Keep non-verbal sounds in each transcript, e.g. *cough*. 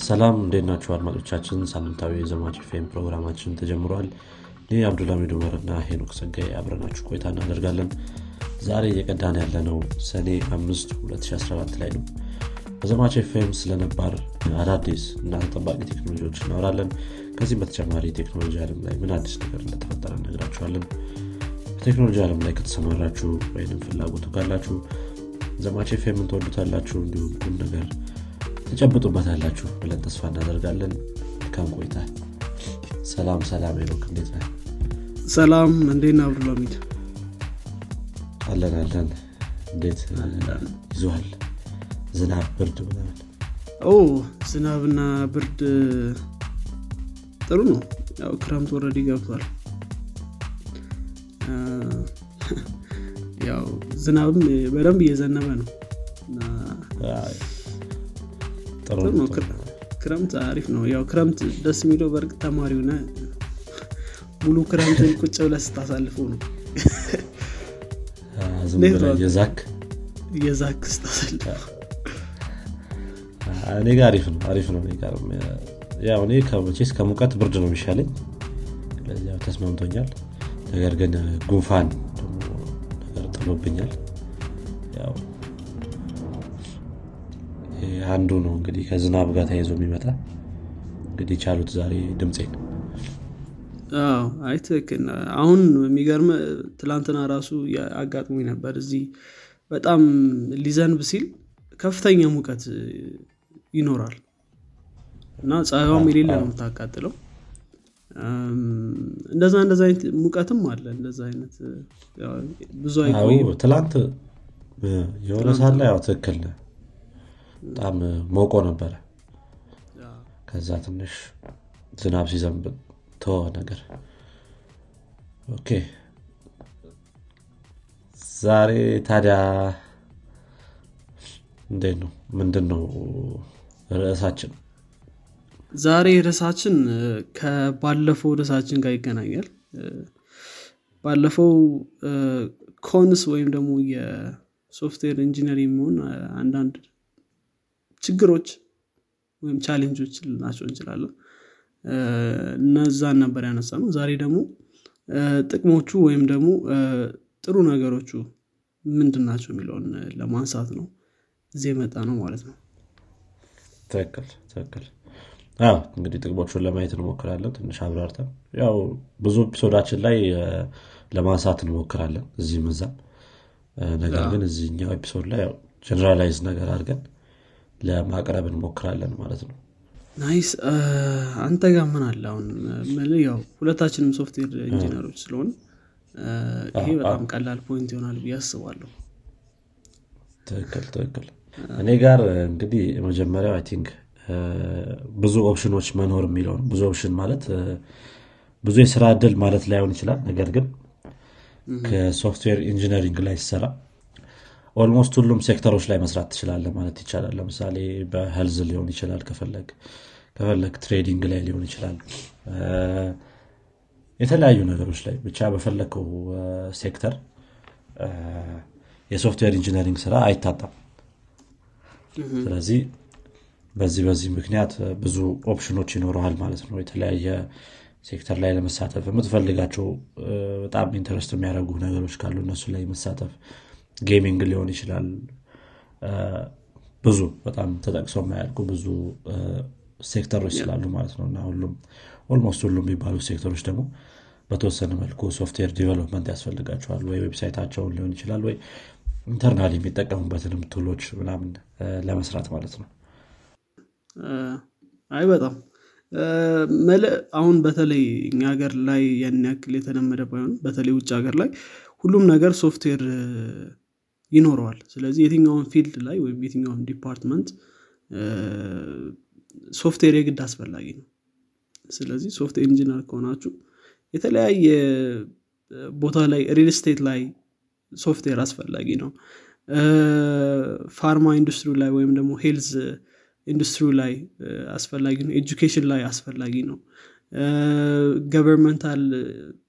ሰላም እንዴት ናችሁ አድማጮቻችን? ሳምንታዊ የዘማች ፌም ፕሮግራማችን ተጀምሯል። ይህ አብዱልሚድ ኡመር እና ሄኖክ ጸጋይ አብረናችሁ ቆይታ እናደርጋለን። ዛሬ እየቀዳን ያለነው ሰኔ 5 2014 ላይ ነው። በዘማች ፌም ስለነባር አዳዲስ እና ተጠባቂ ቴክኖሎጂዎች እናወራለን። ከዚህም በተጨማሪ ቴክኖሎጂ አለም ላይ ምን አዲስ ነገር እንደተፈጠረ እነግራችኋለን። በቴክኖሎጂ አለም ላይ ከተሰማራችሁ ወይም ፍላጎቱ ካላችሁ ዘማች ፌምን ትወዱታላችሁ። እንዲሁም ቁም ነገር ትጨብጡበታላችሁ ብለን ተስፋ እናደርጋለን። መልካም ቆይታ። ሰላም ሰላም ሄኖክ እንዴት ነህ? ሰላም እንዴት ነህ አብዱልሚድ አለን አለን። እንዴት? ይዞሃል? ዝናብ ብርድ ምናምን? ኦ ዝናብና ብርድ ጥሩ ነው። ያው ክረምት ወረድ ገብቷል። ያው ዝናብም በደንብ እየዘነበ ነው ጥሩ ነው። ክረምት አሪፍ ነው። ያው ክረምት ደስ የሚለው በእርግጥ ተማሪ ሆነ ሙሉ ክረምትን ቁጭ ብለህ ስታሳልፈው ነው? *laughs* እየዛክ እየዛክ ስታሳልፈው እኔ ጋር አሪፍ ነው አሪፍ ነው። ያው እኔ ከመቼስ ከሙቀት ብርድ ነው የሚሻለኝ። ተስማምቶኛል። ነገር ግን ጉንፋን ነገር ጥሎብኛል። ያው አንዱ ነው እንግዲህ ከዝናብ ጋር ተያይዞ የሚመጣ። እንግዲህ ቻሉት ዛሬ ድምፄን አይ ትክክል አሁን የሚገርም ትላንትና ራሱ አጋጥሞኝ ነበር እዚህ በጣም ሊዘንብ ሲል ከፍተኛ ሙቀት ይኖራል። እና ፀሐይዋም የሌለ ነው የምታቃጥለው። እንደዛ እንደዛ አይነት ሙቀትም አለ እንደዛ አይነት። ብዙ ትላንት የሆነ ላይ ያው ትክክል በጣም ሞቆ ነበረ። ከዛ ትንሽ ዝናብ ሲዘንብ ተወ ነገር። Okay። ዛሬ ታዲያ እንዴት ነው? ምንድን ነው ርዕሳችን? ዛሬ ርዕሳችን ከባለፈው ርዕሳችን ጋር ይገናኛል። ባለፈው cons ወይም ደግሞ የ software engineer የሚሆን አንዳንድ ወይም challenge ኦች ልናቸው እንችላለን። እነዛን ነበር ያነሳነው ዛሬ ደግሞ ጥቅሞቹ ወይም ደግሞ ጥሩ ነገሮቹ ምንድን ናቸው የሚለውን ለማንሳት ነው እዚህ የመጣነው ማለት ነው። ትክክል ትክክል። አዎ እንግዲህ ጥቅሞቹን ለማየት እንሞክራለን። ትንሽ አብራርተን ያው ብዙ episode ኣችን ላይ ለማንሳት እንሞክራለን እዚህም እዛም። ነገር ግን እዚህኛው episode ላይ generalize ነገር አድርገን ለማቅረብ እንሞክራለን ማለት ነው። Nice። አንተ ጋር ምን አለ አሁን? ያው ሁለታችንም software engineer ኦች ስለሆን ይሄ በጣም ቀላል point ይሆናል ብዬ አስባለሁ። ትክክል ትክክል። እኔ ጋር እንግዲህ የመጀመሪያው I think ብዙ ኦፕሽኖች መኖር የሚለው ብዙ option ማለት ብዙ የስራ እድል ማለት ላይሆን ይችላል። ነገር ግን ከ software engineering ላይ ሲሰራ almost ሁሉም ሴክተሮች ላይ መስራት ትችላለህ ማለት ይቻላል። ለምሳሌ በ health ሊሆን ይችላል ከፈለግክ ከፈለግክ trading ላይ ሊሆን ይችላል። የተለያዩ ነገሮች ላይ ብቻ በፈለግከው ሴክተር የ software engineering ስራ አይታጣም። ስለዚህ በዚህ በዚህ ምክንያት ብዙ ኦፕሽኖች ይኖርሃል ማለት ነው። የተለያየ ሴክተር ላይ ለመሳተፍ የምትፈልጋቸው በጣም interest የሚያደርጉ ነገሮች ካሉ እነሱ ላይ መሳተፍ gaming ሊሆን ይችላል። ብዙ በጣም ተጠቅሰው የማያልቁ ብዙ ሴክተሮች ስላሉ ማለት ነው። እና ሁሉም almost ሁሉም የሚባሉ ሴክተሮች ደግሞ በተወሰነ መልኩ software development ያስፈልጋቸዋል። ወይ ዌብሳይታቸውን ሊሆን ይችላል ወይ internal የሚጠቀሙበትንም tool ኦች ምናምን ለመስራት ማለት ነው። አይ በጣም አሁን በተለይ እኛ ሀገር ላይ ያን ያክል የተለመደ ባይሆን በተለይ ውጭ ሀገር ላይ ሁሉም ነገር ሶፍትዌር ይኖረዋል። ስለዚህ የትኛውን field ላይ ወይም የትኛውን department ሶፍትዌር የግድ አስፈላጊ ነው። ስለዚህ software engineer ከሆናችሁ የተለያየ ቦታ ላይ real estate ላይ ሶፍትዌር አስፈላጊ ነው። pharma industry ላይ ወይም ደግሞ health industry ላይ አስፈላጊ ነው። education ላይ አስፈላጊ ነው። governmental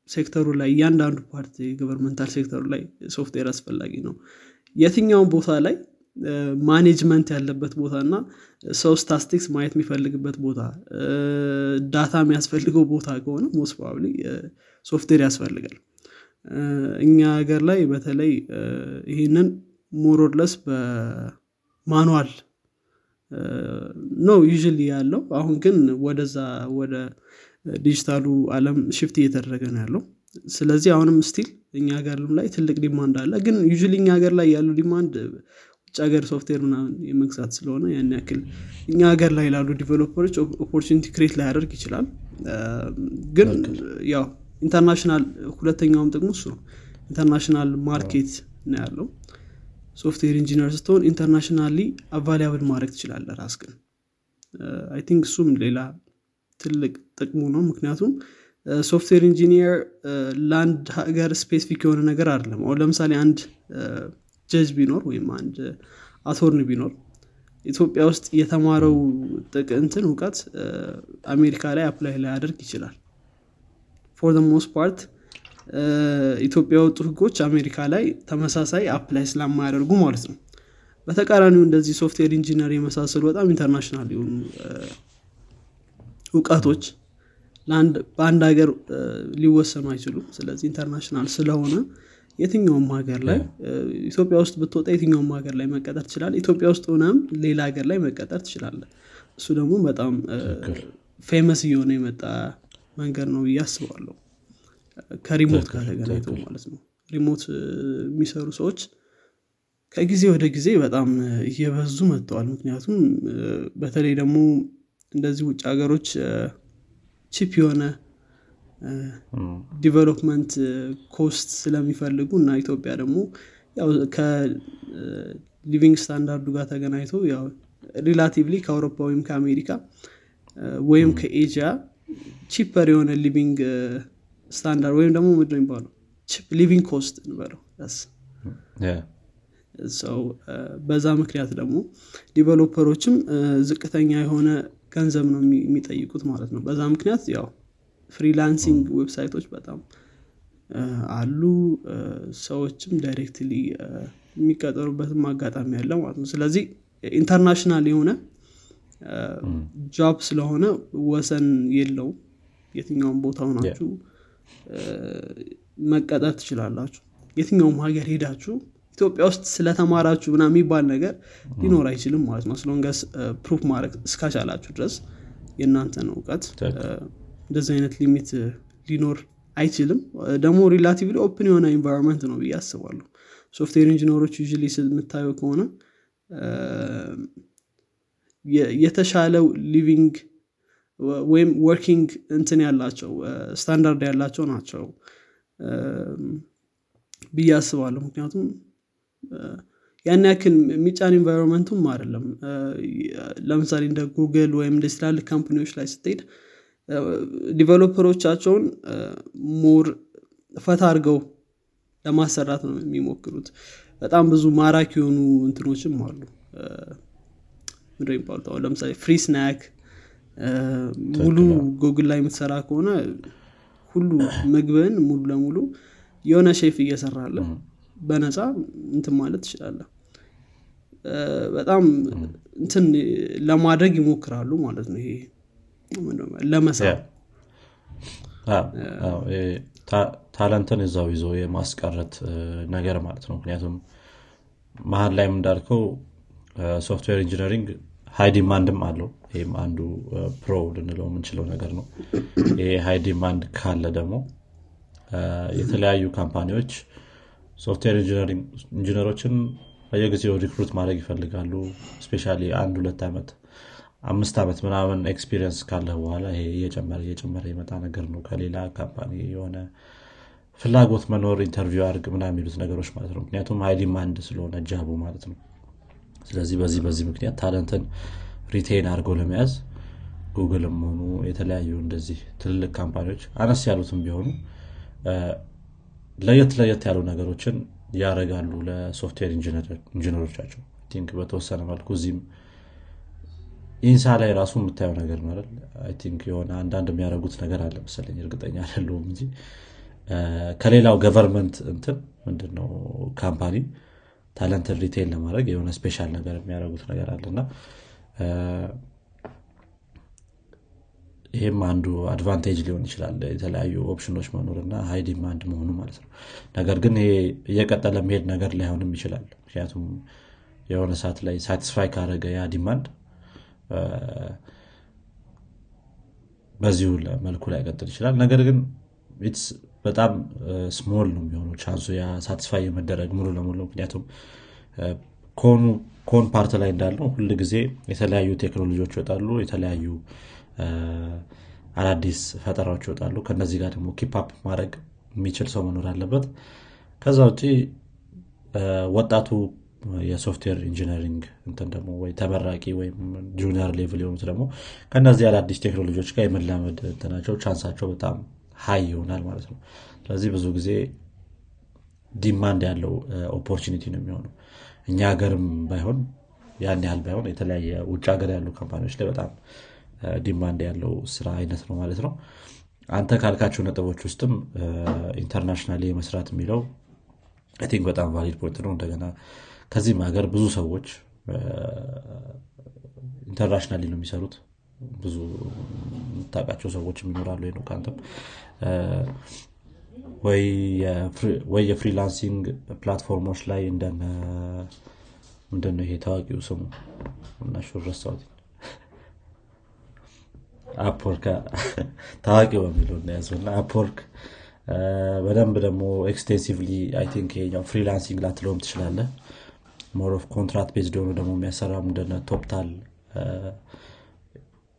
ሴክተሩ ላይ እያንዳንዱ ፓርቲ governmental sector ኡ ላይ ሶፍትዌር አስፈላጊ ነው የትኛውን ቦታ ላይ management ያለበት ቦታ እና ሰው ስታስቲክስ ማየት የሚፈልግበት ቦታ data የሚያስፈልገው ቦታ ከሆነ most probably ሶፍትዌር ያስፈልጋል። እኛ ሀገር ላይ በተለይ ይህንን more or less በ manual ነው usually ያለው። አሁን ግን ወደዛ ወደ ዲጂታሉ አለም shift እየተደረገ ነው ያለው ስለዚህ አሁንም still እኛ ሀገርም ላይ ትልቅ demand አለ። ግን usually እኛ ሀገር ላይ ያሉ demand ውጭ ሀገር ሶፍትዌር ምናምን የመግዛት ስለሆነ ያን ያክል እኛ ሀገር ላይ ላሉ developer ኦች opportunity create ላያደርግ ይችላል። ግን ያው international ሁለተኛውም ጥቅሙ እሱ ነው። international market ነው ያለው። software engineer ስትሆን internationally available ማድረግ ትችላለህ ራስህን I think እሱም ሌላ ትልቅ ጥቅሙ ነው። ምክንያቱም software engineer ለአንድ ሀገር specific የሆነ ነገር አይደለም። አሁን ለምሳሌ አንድ ጀጅ ቢኖር ወይም አንድ attorney ቢኖር ኢትዮጵያ ውስጥ የተማረው ጥቅን እውቀት አሜሪካ ላይ apply ላያደርግ ይችላል። for most part ኢትዮጵያ የወጡ ህጎች አሜሪካ ላይ ተመሳሳይ apply ስለማያደርጉ ማለት ነው። በተቃራኒው እንደዚህ software engineer የመሳሰሉ በጣም international የሆኑ እውቀቶች በአንድ ሀገር ሊወሰኑ አይችሉም። ስለዚህ international ስለሆነ የትኛውም ሀገር ላይ ኢትዮጵያ ውስጥ ብትወጣ የትኛውም ሀገር ላይ መቀጠር ትችላለህ ኢትዮጵያ ውስጥ ሆነም ሌላ ሀገር ላይ መቀጠር ትችላለህ እሱ ደግሞ በጣም famous እየሆነ የመጣ መንገድ ነው ብዬ አስባለሁ። ከ remote ጋር ተገናኝቶ ማለት ነው። remote የሚሰሩ ሰዎች ከጊዜ ወደ ጊዜ በጣም እየበዙ መጥተዋል። ምክንያቱም በተለይ ደግሞ እንደዚህ ውጭ ሀገሮች cheap የሆነ development cost ስለሚፈልጉ እና ኢትዮጵያ ደግሞ ያው ከ living standard ኡ ጋር ተገናኝቶ ያው relatively ከአውሮፓ ወይም ከአሜሪካ ወይም ከኤዥያ cheaper የሆነ living standard ወይም ደግሞ ምንድነው የሚባለው? cheap living cost እንበለው። ሰው በዛ ምክንያት ደግሞ developer ኦችም ዝቅተኛ የሆነ ገንዘብ ነው የሚጠይቁት ማለት ነው። በዛ ምክንያት ያው freelancing website ኦች በጣም አሉ። ሰዎችም directly የሚቀጠሩበትም አጋጣሚ ያለ ማለት ነው። ስለዚህ international የሆነ job ስለሆነ ወሰን የለውም። የትኛውም ቦታ ሆናችሁ መቀጠር ትችላላችሁ። የትኛውም ሀገር ሄዳችሁ ኢትዮጵያ ውስጥ ስለተማራችሁ ምናምን የሚባል ነገር ሊኖር አይችልም ማለት ነው። as long as prove ማድረግ እስካቻላችሁ ድረስ የእናንተን እውቀት እንደዚህ አይነት limit ሊኖር አይችልም። ደግሞ relatively open የሆነ environment ነው ብዬ አስባለሁ። software engineer ኦች ዩ የምታየው ከሆነ የተሻለው living ወይም working እንትን ያላቸው ስታንዳርድ ያላቸው ናቸው ብዬ አስባለሁ። ምክንያቱም ያን ያክል የሚጫን environment ኡም አይደለም። ለምሳሌ እንደ ጉግል ወይም እንደ ትላልቅ company ዎች ላይ ስትሄድ developer ኦቻቸውን more ፈታ አድርገው ለማሰራት ነው የሚሞክሩት። በጣም ብዙ ማራኪ የሆኑ እንትኖችም አሉ። ምንድ የሚባሉት? አሁን ለምሳሌ ፍሪ ስናክ ሙሉ ጉግል ላይ የምትሰራ ከሆነ ሁሉ ምግብን ሙሉ ለሙሉ የሆነ ሼፍ እየሰራለ በነፃ እንትን ማለት ትችላለ በጣም እንትን ለማድረግ ይሞክራሉ ማለት ነው ይሄ ለመሳብ። talent ን እዛው ይዞ የማስቀረት ነገር ማለት ነው። ምክንያቱም መሀል ላይም እንዳልከው software engineering high demand ም አለው። ይህም አንዱ pro ልንለው የምንችለው ነገር ነው። ይሄ high demand ካለ ደግሞ የተለያዩ company ዎች software engineer ኦችን በየጊዜው recruit ማድረግ ይፈልጋሉ። especially አንድ ሁለት ዓመት አምስት ዓመት ምናምን experience ካለ በኋላ ይሄ እየጨመረ እየጨመረ የመጣ ነገር ነው። ከሌላ company የሆነ ፍላጎት መኖር interview አድርግ ምናምን የሚሉት ነገሮች ማለት ነው። ምክንያቱም high demand ስለሆነ job ኡ ማለት ነው። ስለዚህ በዚህ በዚህ ምክንያት talent ን retain አድርገው ለመያዝ ጉግልም ሆኑ የተለያዩ እንደዚህ ትልልቅ company ዎች አነስ ያሉትም ቢሆኑ ለየት ለየት ያሉ ነገሮችን ያደርጋሉ ለ software engineer ኦቻቸው። think በተወሰነ መልኩ እዚህም ኢንሳ ላይ ራሱ የምታየው ነገር ማለት think የሆነ አንዳንድ የሚያደርጉት ነገር አለ መሰለኝ እርግጠኛ አይደለሁም እንጂ። ከሌላው government እንትን ምንድነው? company talent ን retain ለማድረግ የሆነ special ነገር የሚያደርጉት ነገር አለና ይህም አንዱ advantage ሊሆን ይችላል የተለያዩ ኦፕሽኖች መኖርና high demand መሆኑ ማለት ነው። ነገር ግን ይሄ እየቀጠለ መሄድ ነገር ላይሆንም ይችላል። ምክንያቱም የሆነ ሰዓት ላይ satisfy ካደረገ ያ demand በዚሁ መልኩ ላይቀጥል ይችላል። ነገር ግን በጣም small ነው የሚሆነው chance ኡ ያ satisfy የመደረግ ሙሉ ለሙሉ። ምክንያቱም con part ላይ እንዳለው ሁል ጊዜ የተለያዩ ቴክኖሎጂዎች ይወጣሉ የተለያዩ አዳዲስ ፈጠራዎች ይወጣሉ። ከነዚህ ጋር ደግሞ keep up ማድረግ የሚችል ሰው መኖር አለበት። ከዛ ውጭ ወጣቱ የ software engineering እንትን ደግሞ ወይ ተመራቂ ወይም junior level የሆኑት ደግሞ ከእነዚህ አዳዲስ ቴክኖሎጂዎች ጋር የመላመድ እንትናቸው chance ኣቸው በጣም high ይሆናል ማለት ነው። ስለዚህ ብዙ ጊዜ demand ያለው opportunity ነው የሚሆነው። እኛ ሀገርም ባይሆን ያን ያህል ባይሆን የተለያየ ውጭ ሀገር ያሉ company ዎች ላይ በጣም demand ያለው ስራ አይነት ነው ማለት ነው። አንተ ካልካቸው ነጥቦች ውስጥም international መስራት የሚለው think በጣም valid point ነው። እንደገና ከዚህም ሀገር ብዙ ሰዎች internationally ነው የሚሰሩት። ብዙ የምታውቃቸው ሰዎች ይኖራሉ ነው ከአንተም ወይ የ freelancing platform ኦች ላይ እንደነ ምንድነው ይሄ ታዋቂው ስሙ? እናሹር ረሳሁት Upwork ታዋቂ በሚለው እናያዘውና Upwork በደንብ ደግሞ extensively I think ይሄኛው freelancing ላትለውም ትችላለህ። more of contract based የሆኑ ደግሞ የሚያሰራም እንደነ Toptal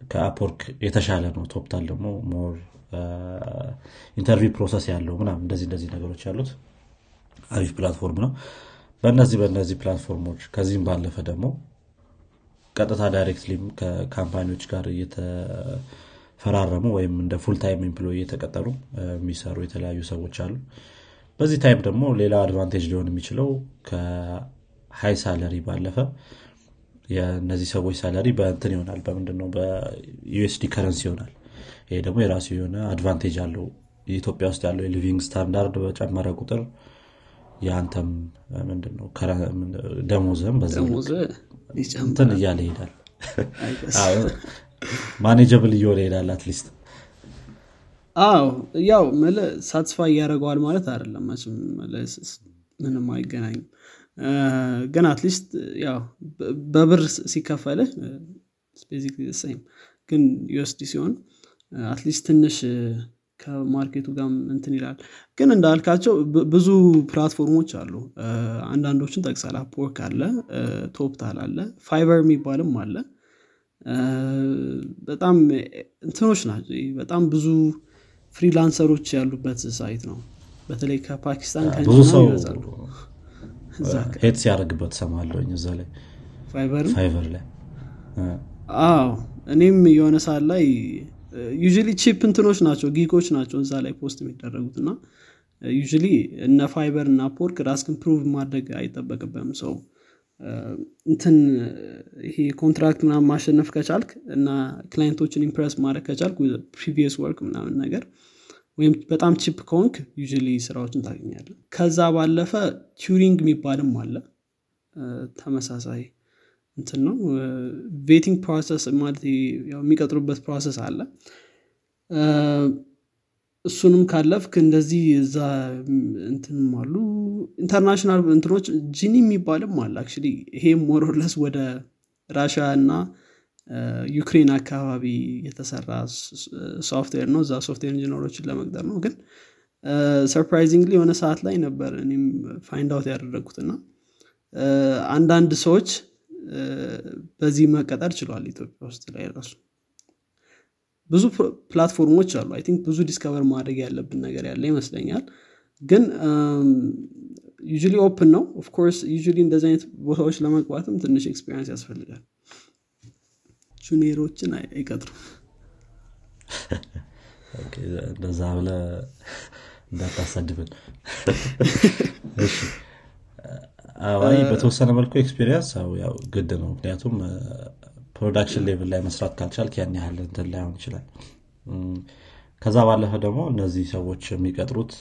ከ Upwork የተሻለ ነው። Toptal ደግሞ more interview process ያለው ምናምን እንደዚህ እንደዚህ ነገሮች ያሉት አሪፍ platform ነው። በእነዚህ በእነዚህ platform ኦች ከዚህም ባለፈ ደግሞ ቀጥታ directly ም ከ company ዎች ጋር እየተፈራረሙ ወይም እንደ full time employee እየተቀጠሩ የሚሰሩ የተለያዩ ሰዎች አሉ። በዚህ time ደግሞ ሌላ advantage ሊሆን የሚችለው ከ high salary ባለፈ የእነዚህ ሰዎች salary በእንትን ይሆናል። በምንድነው? በ USD currency ይሆናል። ይሄ ደግሞ የራሱ የሆነ advantage አለው። የኢትዮጵያ ውስጥ ያለው የ living standard በጨመረ ቁጥር የአንተም ምንድነው ደሞዝም እንትን እያለ ይሄዳል። manageable እየሆነ ይሄዳል at least አዎ ያው መለ satisfy እያደረገዋል ማለት አይደለም ምንም አይገናኝም። ግን at least ያው በብር ሲከፈልህ ግን USD ሲሆን at least ትንሽ ከ market ኡ ጋር እንትን ይላል። ግን እንዳልካቸው ብዙ platform ኦች አሉ። አንዳንዶችን ጠቅሳል Upwork አለ Toptal አለ Fiverr የሚባልም አለ። በጣም እንትኖች ናቸው። በጣም ብዙ freelancer ኦች ያሉበት site ነው። በተለይ ከፓኪስታን ብዙ ሰው hate ሲያደርግበት ሰማለኝ እዛ ላይ። Fiverr ላይ። አዎ። እኔም የሆነ ሰዓት ላይ usually cheap እንትኖች ናቸው gig ኦች ናቸው እዛ ላይ post የሚደረጉት እና usually እነ Fiverr እና Upwork ራስክን prove ማድረግ አይጠበቅብም ሰው እንትን ይሄ contract ምናምን ማሸነፍ ከቻልክ እና client ኦችን impress ማድረግ ከቻልክ previous work ምናምን ነገር ወይም በጣም cheap ከሆንክ usually ስራዎችን ታገኛለን ከዛ ባለፈ Turing የሚባልም አለ። ተመሳሳይ እንትን ነው vetting process ማለት የሚቀጥሩበት process አለ። እሱንም ካለፍክ እንደዚህ እዛ እንትንም አሉ ኢንተርናሽናል እንትኖች ጂኒ የሚባልም አለ አክ ይሄ ሞሮለስ ወደ ራሽያ እና ዩክሬን አካባቢ የተሰራ ሶፍትዌር ነው። እዛ ሶፍትዌር ኢንጂነሮችን ለመቅጠር ነው። ግን ሰርፕራይዚንግሊ የሆነ ሰዓት ላይ ነበር እኔም ፋይንድ አውት ያደረግኩትና አንዳንድ ሰዎች በዚህ መቀጠር ችሏል ኢትዮጵያ ውስጥ ላይ ራሱ። ብዙ platform ኦች አሉ። I think ብዙ discover ማድረግ ያለብን ነገር ያለ ይመስለኛል። ግን usually open ነው። of course usually እንደዚህ አይነት ቦታዎች ለመግባትም ትንሽ experience ያስፈልጋል። junior ኦችን አይቀጥሩም። እንደዛ ብለ እንዳታሳድብን አይ በተወሰነ መልኩ experience ያው ግድ ነው። ምክንያቱም production level ላይ መስራት ካልቻልክ ያን ያህል እንትን ላይሆን ይችላል። ከዛ ባለፈ ደግሞ እነዚህ ሰዎች የሚቀጥሩት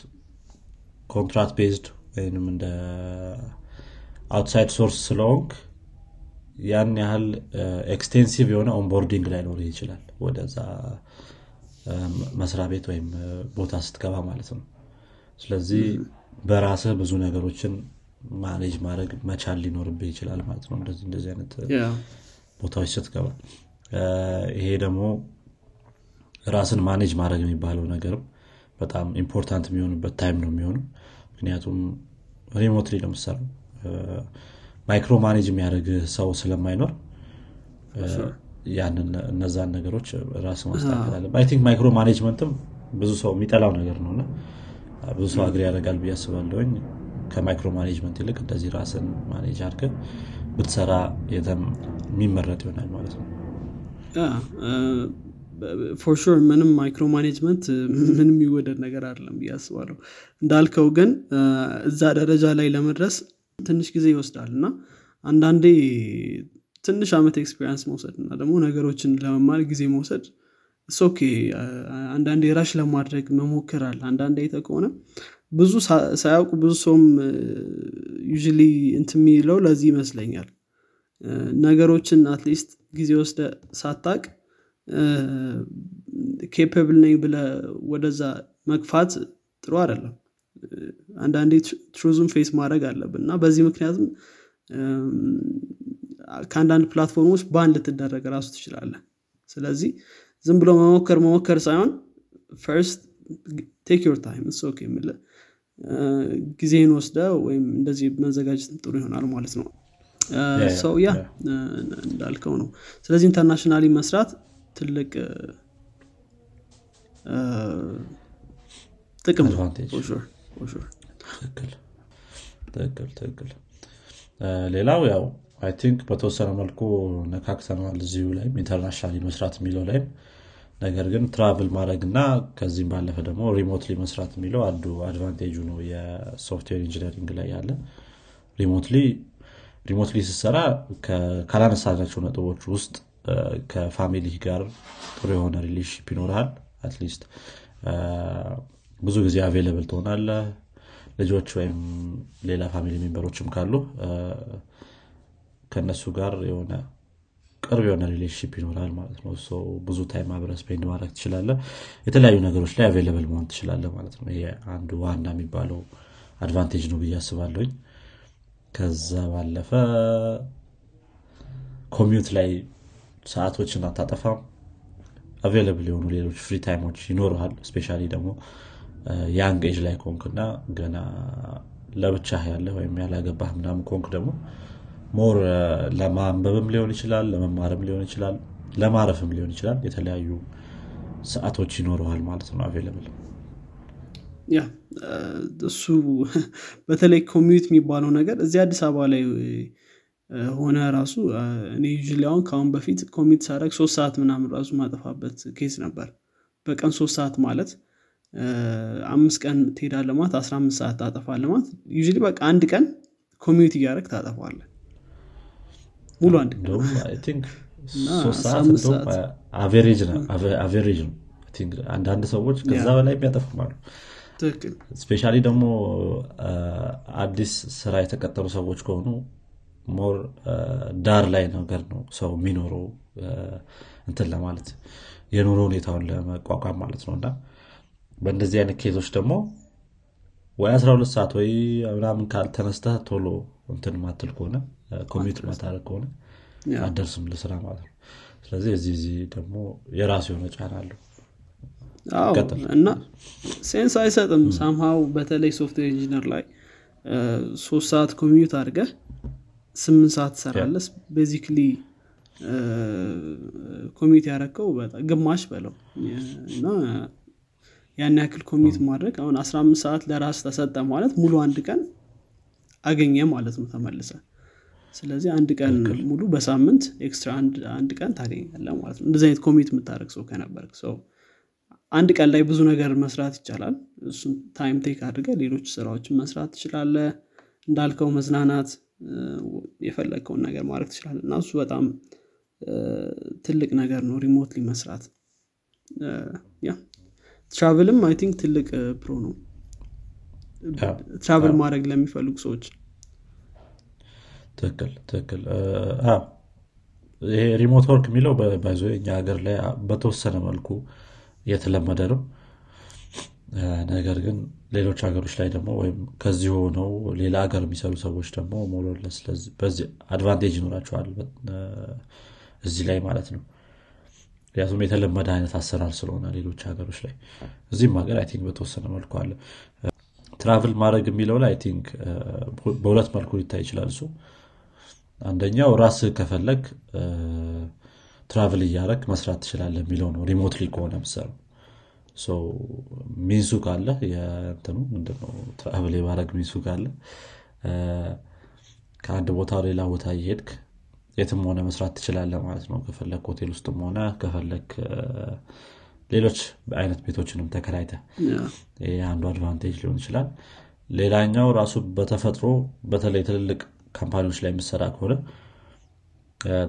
contract based ወይም እንደ outside source ስለሆንክ ያን ያህል extensive የሆነ onboarding ላይኖር ይችላል ወደዛ መስሪያ ቤት ወይም ቦታ ስትገባ ማለት ነው። ስለዚህ በራስህ ብዙ ነገሮችን manage ማድረግ መቻል ሊኖርብህ ይችላል ማለት ነው። እንደዚህ እንደዚህ አይነት ቦታዎች ስትገባ። ይሄ ደግሞ ራስን manage ማድረግ የሚባለው ነገርም በጣም important የሚሆንበት time ነው የሚሆነው። ምክንያቱም remotely ነው የምሰራው micro manage የሚያደርግ ሰው ስለማይኖር ያንን እነዛን ነገሮች ራስ ማስተካከል አለ I think micro management ም ብዙ ሰው የሚጠላው ነገር ነውና ብዙ ሰው agree ያደርጋል ብዬ አስባለሁኝ ከ micro management ይልቅ እንደዚህ ራስን manage አድርገ ብትሰራ የሚመረጥ ይሆናል ማለት ነው። for sure ምንም micro management ምንም የሚወደድ ነገር አይደለም ብዬ አስባለሁ። እንዳልከው ግን እዛ ደረጃ ላይ ለመድረስ ትንሽ ጊዜ ይወስዳል እና አንዳንዴ ትንሽ አመት experience መውሰድ እና ደግሞ ነገሮችን ለመማር ጊዜ መውሰድ okay። አንዳንዴ rush ለማድረግ መሞከር አለ። አይተ ከሆነ ብዙ ሳያውቁ ብዙ ሰውም you ain't የሚለው ለዚህ ይመስለኛል። ነገሮችን at least ጊዜ ወስደ ሳታቅ capable ነኝ ብለ ወደዛ መግፋት ጥሩ አይደለም። አንዳንዴ truth ኡንም face ማድረግ አለብን እና በዚህ ምክንያትም ከአንዳንድ platform ኦች ban ልትደረግ ራሱ ትችላለ ስለዚህ ዝም ብሎ መሞከር መሞከር ሳይሆን first take your time okay ጊዜህን ወስደ ወይም እንደዚህ መዘጋጀት ጥሩ ይሆናል ማለት ነው። ሰው yeah እንዳልከው ነው። ስለዚህ internationally መስራት ትልቅ ጥቅም ትክክል ትክክል ሌላው ያው I think በተወሰነ መልኩ ነካክተነዋል እዚሁ ላይም internationally መስራት የሚለው ላይም ነገር ግን travel ማድረግ እና ከዚህም ባለፈ ደግሞ remotely መስራት የሚለው አንዱ advantage ኡ ነው የ software engineering ላይ ያለ። remotely remotely ስትሰራ ካላነሳናቸው ነጥቦች ውስጥ ከ family ጋር ጥሩ የሆነ relationship ይኖርሃል። at least ብዙ ጊዜ available ትሆናለ ልጆች ወይም ሌላ family member ኦችም ካሉ ከእነሱ ጋር የሆነ ቅርብ የሆነ relationship ይኖራል ማለት ነው። ብዙ time አብረ spend ማድረግ ትችላለ የተለያዩ ነገሮች ላይ available መሆን ትችላለ ማለት ነው። ይሄ አንዱ ዋና የሚባለው advantage ነው ብዬ አስባለሁኝ። ከዛ ባለፈ commute ላይ ሰዓቶችን አታጠፋም። available የሆኑ ሌሎች free time ኦች ይኖረሃል especially ደግሞ young age ላይ ከሆንክ እና ገና ለብቻ ያለ ወይም ያላገባህ ምናምን ከሆንክ ደግሞ more ለማንበብም ሊሆን ይችላል ለመማርም ሊሆን ይችላል ለማረፍም ሊሆን ይችላል። የተለያዩ ሰዓቶች ይኖረዋል ማለት ነው available yeah እሱ በተለይ commute የሚባለው ነገር እዚህ አዲስ አበባ ላይ ሆነ ራሱ እኔ ዩ አሁን ከአሁን በፊት commute ሳደረግ ሶስት ሰዓት ምናምን ራሱ ማጠፋበት case ነበር። በቀን ሶስት ሰዓት ማለት አምስት ቀን ትሄዳለ ማለት አስራ አምስት ሰዓት ታጠፋለ ማለት። ዩ በቃ አንድ ቀን commute እያደረግ ታጠፋለ ሙሉ አንድ average ነው አንዳንድ ሰዎች ከዛ በላይ የሚያጠፉም አሉ። especially ደግሞ አዲስ ስራ የተቀጠሩ ሰዎች ከሆኑ more ዳር ላይ ነገር ነው ሰው የሚኖረው እንትን ለማለት የኑሮ ሁኔታውን ለመቋቋም ማለት ነው። እና በእንደዚህ አይነት case ኦች ደግሞ ወይ 12 ሰዓት ወይ ምናምን ካልተነሳህ ቶሎ እንትን ማትል ከሆነ commute ማታደርግ ከሆነ አትደርስም ለስራ ማለት ነው። ስለዚህ እዚህ እዚህ ደግሞ የራሱ የሆነ ጫና አለው። እና sense አይሰጥም። somehow በተለይ software engineer ላይ ሶስት ሰዓት commute አድርገህ ስምንት ሰዓት ትሰራለህ basically commute ያረከው ግማሽ በለው። እና ያን ያክል commute ማድረግ አሁን 15 ሰዓት ለራስህ ሰጠህ ማለት ሙሉ አንድ ቀን አገኘህ ማለት ነው ተመልሰህ ስለዚህ አንድ ቀን ሙሉ በሳምንት extra አንድ ቀን ታገኛለህ ማለት ነው። እንደዚህ አይነት commute የምታደርግ ሰው ከነበርክ ሰው አንድ ቀን ላይ ብዙ ነገር መስራት ይቻላል። እሱን time take አድርገህ ሌሎች ስራዎችን መስራት ትችላለህ እንዳልከው መዝናናት የፈለግከውን ነገር ማድረግ ትችላለህ እና እሱ በጣም ትልቅ ነገር ነው remotely መስራት። yeah travel ም I think ትልቅ pro ነው። travel ማድረግ ለሚፈልጉ ሰዎች ትክክል ትክክል። ይሄ remote work የሚለው ባይዞ እኛ ሀገር ላይ በተወሰነ መልኩ እየተለመደ ነው። ነገር ግን ሌሎች ሀገሮች ላይ ደግሞ ወይም ከዚህ ሆነው ሌላ ሀገር የሚሰሩ ሰዎች ደግሞ more or less በዚህ advantage ይኖራቸዋል እዚህ ላይ ማለት ነው። ምክንያቱም የተለመደ አይነት አሰራር ስለሆነ ሌሎች ሀገሮች ላይ። እዚህም ሀገር I think በተወሰነ መልኩ አለ። travel ማድረግ የሚለው ላይ think በሁለት መልኩ ሊታይ ይችላል እሱ አንደኛው ራስህ ከፈለግክ travel እያደረግክ መስራት ትችላለህ የሚለው ነው። remotely ከሆነ ምትሰራው means ኡ ካለ የእንትኑ ምንድነው? travel የማድረግ means ኡ ካለ ከአንድ ቦታ ሌላ ቦታ እየሄድክ የትም ሆነህ መስራት ትችላለህ ማለት ነው። ከፈለግክ ሆቴል ውስጥም ሆነህ ከፈለግክ ሌሎች አይነት ቤቶችንም ተከራይተህ ይህ አንዱ advantage ሊሆን ይችላል። ሌላኛው ራሱ በተፈጥሮ በተለይ ትልልቅ company ዎች ላይ የምትሰራ ከሆነ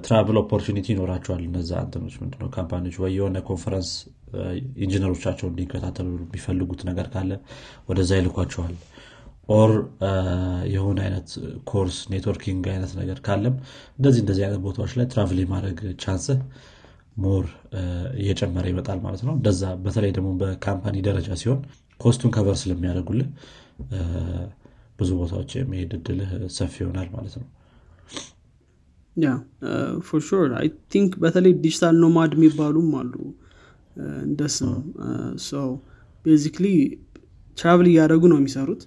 travel opportunity ይኖራቸዋል እነዛ እንትኖች ምንድነው? company ዎች ወይ የሆነ conference engineer ኦቻቸው እንዲከታተሉ የሚፈልጉት ነገር ካለ ወደዛ ይልኳቸዋል። or የሆነ አይነት course networking አይነት ነገር ካለም እንደዚህ እንደዚህ አይነት ቦታዎች ላይ travel የማድረግ chance ህ more እየጨመረ ይመጣል ማለት ነው። እንደዛ በተለይ ደግሞ በ company ደረጃ ሲሆን cost ኡን cover ስለሚያደርጉልህ ብዙ ቦታዎች የመሄድ እድልህ ሰፊ ይሆናል ማለት ነው። yeah for sure I think በተለይ digital nomad የሚባሉም አሉ። እንደ ስም ሰው basically travel እያደረጉ ነው የሚሰሩት።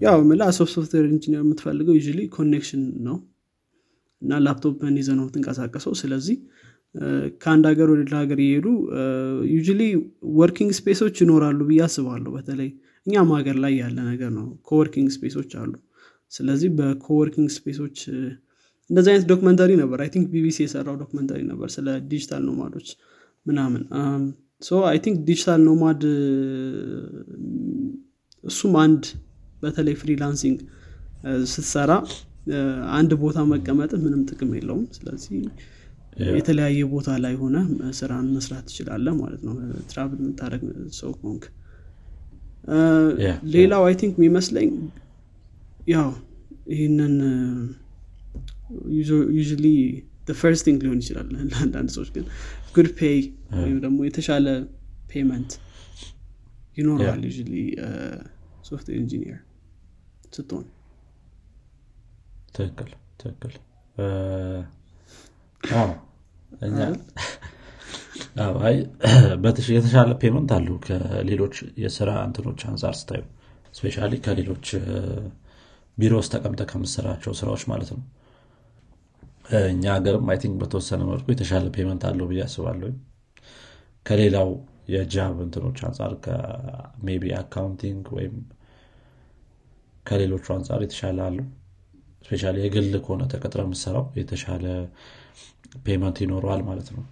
ያው ምላ software engineer የምትፈልገው ያው connection ነው። እና ላፕቶፕን ይዘ ነው የምትንቀሳቀሰው። ስለዚህ ከአንድ ሀገር ወደ ሌላ ሀገር እየሄዱ co-working space ኦች ይኖራሉ ብዬ አስባለሁ። በተለይ እኛም ሀገር ላይ ያለ ነገር ነው። co-working space ኦች አሉ። ስለዚህ በ co-working space ኦች እንደዚህ አይነት documentary ነበር። I think ቢቢሲ የሰራው documentary ነበር ስለ digital nomad ኦች ምናምን። so I think digital nomad እሱም አንድ በተለይ freelancing ስትሰራ አንድ ቦታ መቀመጥ ምንም ጥቅም የለውም። ስለዚህ የተለያየ ቦታ ላይ ሆነህ ስራህን መስራት ትችላለህ ማለት ነው። travel የምታደርግ ሰው ከሆንክ ሌላው I think የሚመስለኝ ያው ይህንን usually first thing ሊሆን ይችላል ለአንዳንድ ሰዎች ግን good pay ወይም ደግሞ የተሻለ payment ይኖረዋል ያው software engineer ስትሆን ትክክል ትክክል የተሻለ payment አለው ከሌሎች የስራ እንትኖች አንጻር ስታየው። especially ከሌሎች ቢሮ ውስጥ ተቀምጠህ ከምትሰራቸው ስራዎች ማለት ነው። እኛ ሀገርም I think በተወሰነ መልኩ የተሻለ payment አለው ብዬ አስባለሁ ከሌላው የ job እንትኖች አንጻር maybe accounting ወይም ከሌሎቹ አንጻር የተሻለ አለው especially የግል ከሆነ ተቀጥረህ የምትሰራው የተሻለ payment ይኖረዋል ማለት ነው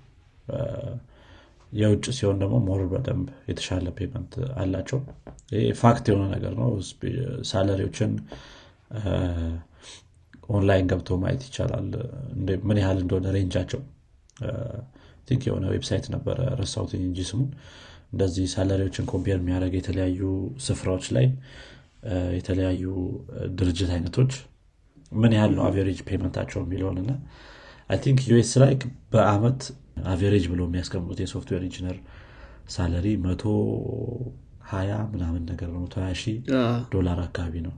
የውጭ ሲሆን ደግሞ more በደንብ የተሻለ payment አላቸው። ይህ fact የሆነ ነገር ነው። salary ዎችን ኦንላይን ገብቶ ማየት ይቻላል። ምን ያህል እንደሆነ range አቸው think የሆነ website ነበረ ረሳሁት እንጂ ስሙን። እንደዚህ salary ዎችን compare የሚያደርግ የተለያዩ ስፍራዎች ላይ የተለያዩ ድርጅት አይነቶች ምን ያህል ነው average payment አቸው የሚለውን እና I think US ላይ በአመት average ብሎ የሚያስቀምጡት የ software engineer salary መቶ ሀያ ምናምን ነገር ነው። መቶ ሀያ ሺህ ዶላር አካባቢ ነው።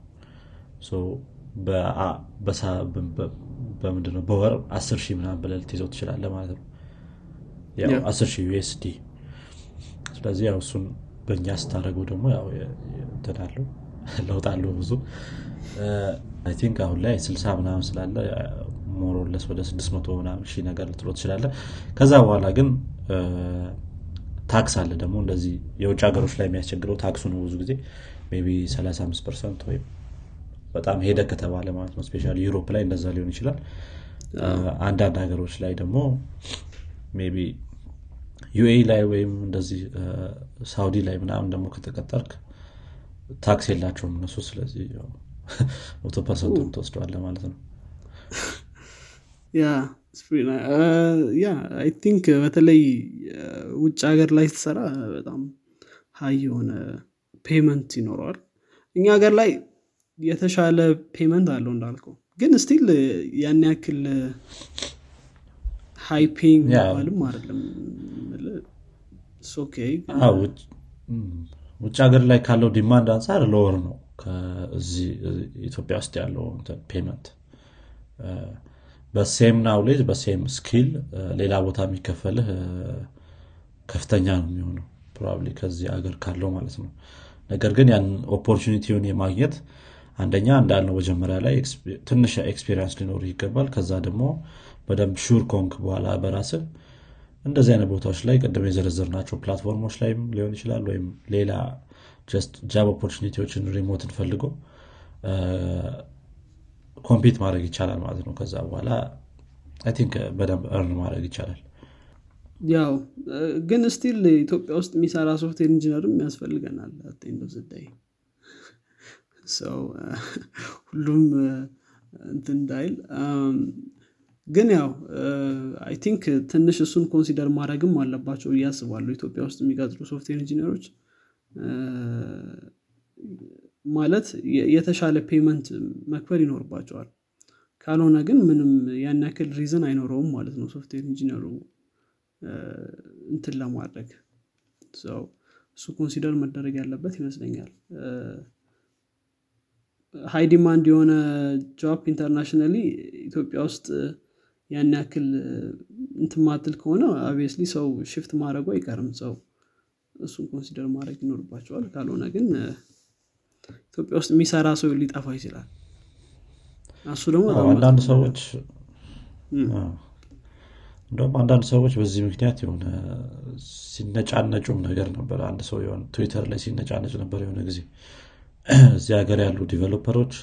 በምንድነው? በወር አስር ሺህ ምናምን ብለህ ልትይዘው ትችላለህ ማለት ነው። አስር ሺህ USD። ስለዚህ ያው እሱን በእኛ ስታደርገው ደግሞ ያው እንትናለው ለውጥ አለው ብዙ። I think አሁን ላይ ስልሳ ምናምን ስላለ more or less ወደ 600 ምናምን ሺህ ነገር ልትለው ትችላለህ ከዛ በኋላ ግን tax አለ ደግሞ እንደዚህ የውጭ ሀገሮች ላይ የሚያስቸግረው tax ኡ ነው ብዙ ጊዜ maybe 35 percent ወይም በጣም ሄደ ከተባለ ማለት ነው። especially Europe ላይ እንደዛ ሊሆን ይችላል። አንዳንድ ሀገሮች ላይ ደግሞ maybe UAE ላይ ወይም እንደዚህ ሳውዲ ላይ ምናምን ደግሞ ከተቀጠርክ tax የላቸውም እነሱ። ስለዚህ መቶ percent ኡን ትወስደዋለህ ማለት ነው yeah yeah I think በተለይ ውጭ ሀገር ላይ ስትሰራ በጣም high የሆነ payment ይኖረዋል። እኛ ሀገር ላይ የተሻለ payment አለው እንዳልከው ግን still ያን ያክል high paying yeah። ባልም አይደለም ውጭ ሀገር ላይ ካለው demand አንጻር lower ነው ከዚህ ኢትዮጵያ ውስጥ ያለው payment በ same knowledge በ same skill ሌላ ቦታ የሚከፈልህ ከፍተኛ ነው የሚሆነው probably ከዚህ ሀገር ካለው ማለት ነው። ነገር ግን ያን opportunity ውን የማግኘት አንደኛ እንዳልነው መጀመሪያ ላይ ትንሽ experience ሊኖር ይገባል። ከዛ ደግሞ በደንብ sure ከሆንክ በኋላ በራስህ እንደዚህ አይነት ቦታዎች ላይ ቅድም የዘረዘርናቸው platform ኦች ላይም ሊሆን ይችላል ወይም ሌላ job opportunity ዎችን remote ን ፈልጎ compete ማድረግ ይቻላል ማለት ነው። ከዛ በኋላ I think በደንብ earn ማድረግ ይቻላል። ያው ግን still ኢትዮጵያ ውስጥ የሚሰራ software engineer ም ያስፈልገናል አቴንዶ ዝዳይ ሰው ሁሉም እንትን እንዳይል ግን ያው I think ትንሽ እሱን consider ማድረግም አለባቸው አስባለሁ። ኢትዮጵያ ውስጥ የሚቀጥሩ software engineer ኦች ማለት የተሻለ payment መክፈል ይኖርባቸዋል። ካልሆነ ግን ምንም ያን ያክል reason አይኖረውም ማለት ነው software engineer ኡ እንትን ለማድረግ። እሱ consider መደረግ ያለበት ይመስለኛል። high demand የሆነ job internationally ኢትዮጵያ ውስጥ ያን ያክል እንትን ማትል ከሆነ obviously ሰው shift ማድረጉ አይቀርም። ሰው እሱን consider ማድረግ ይኖርባቸዋል። ካልሆነ ግን ኢትዮጵያ ውስጥ የሚሰራ ሰው ሊጠፋ ይችላል። እሱ ደግሞ አንዳንድ ሰዎች እንደውም አንዳንድ ሰዎች በዚህ ምክንያት የሆነ ሲነጫነጩም ነገር ነበር። አንድ ሰው የሆነ ትዊተር ላይ ሲነጫነጭ ነበር የሆነ ጊዜ። እዚህ ሀገር ያሉ developer ኦች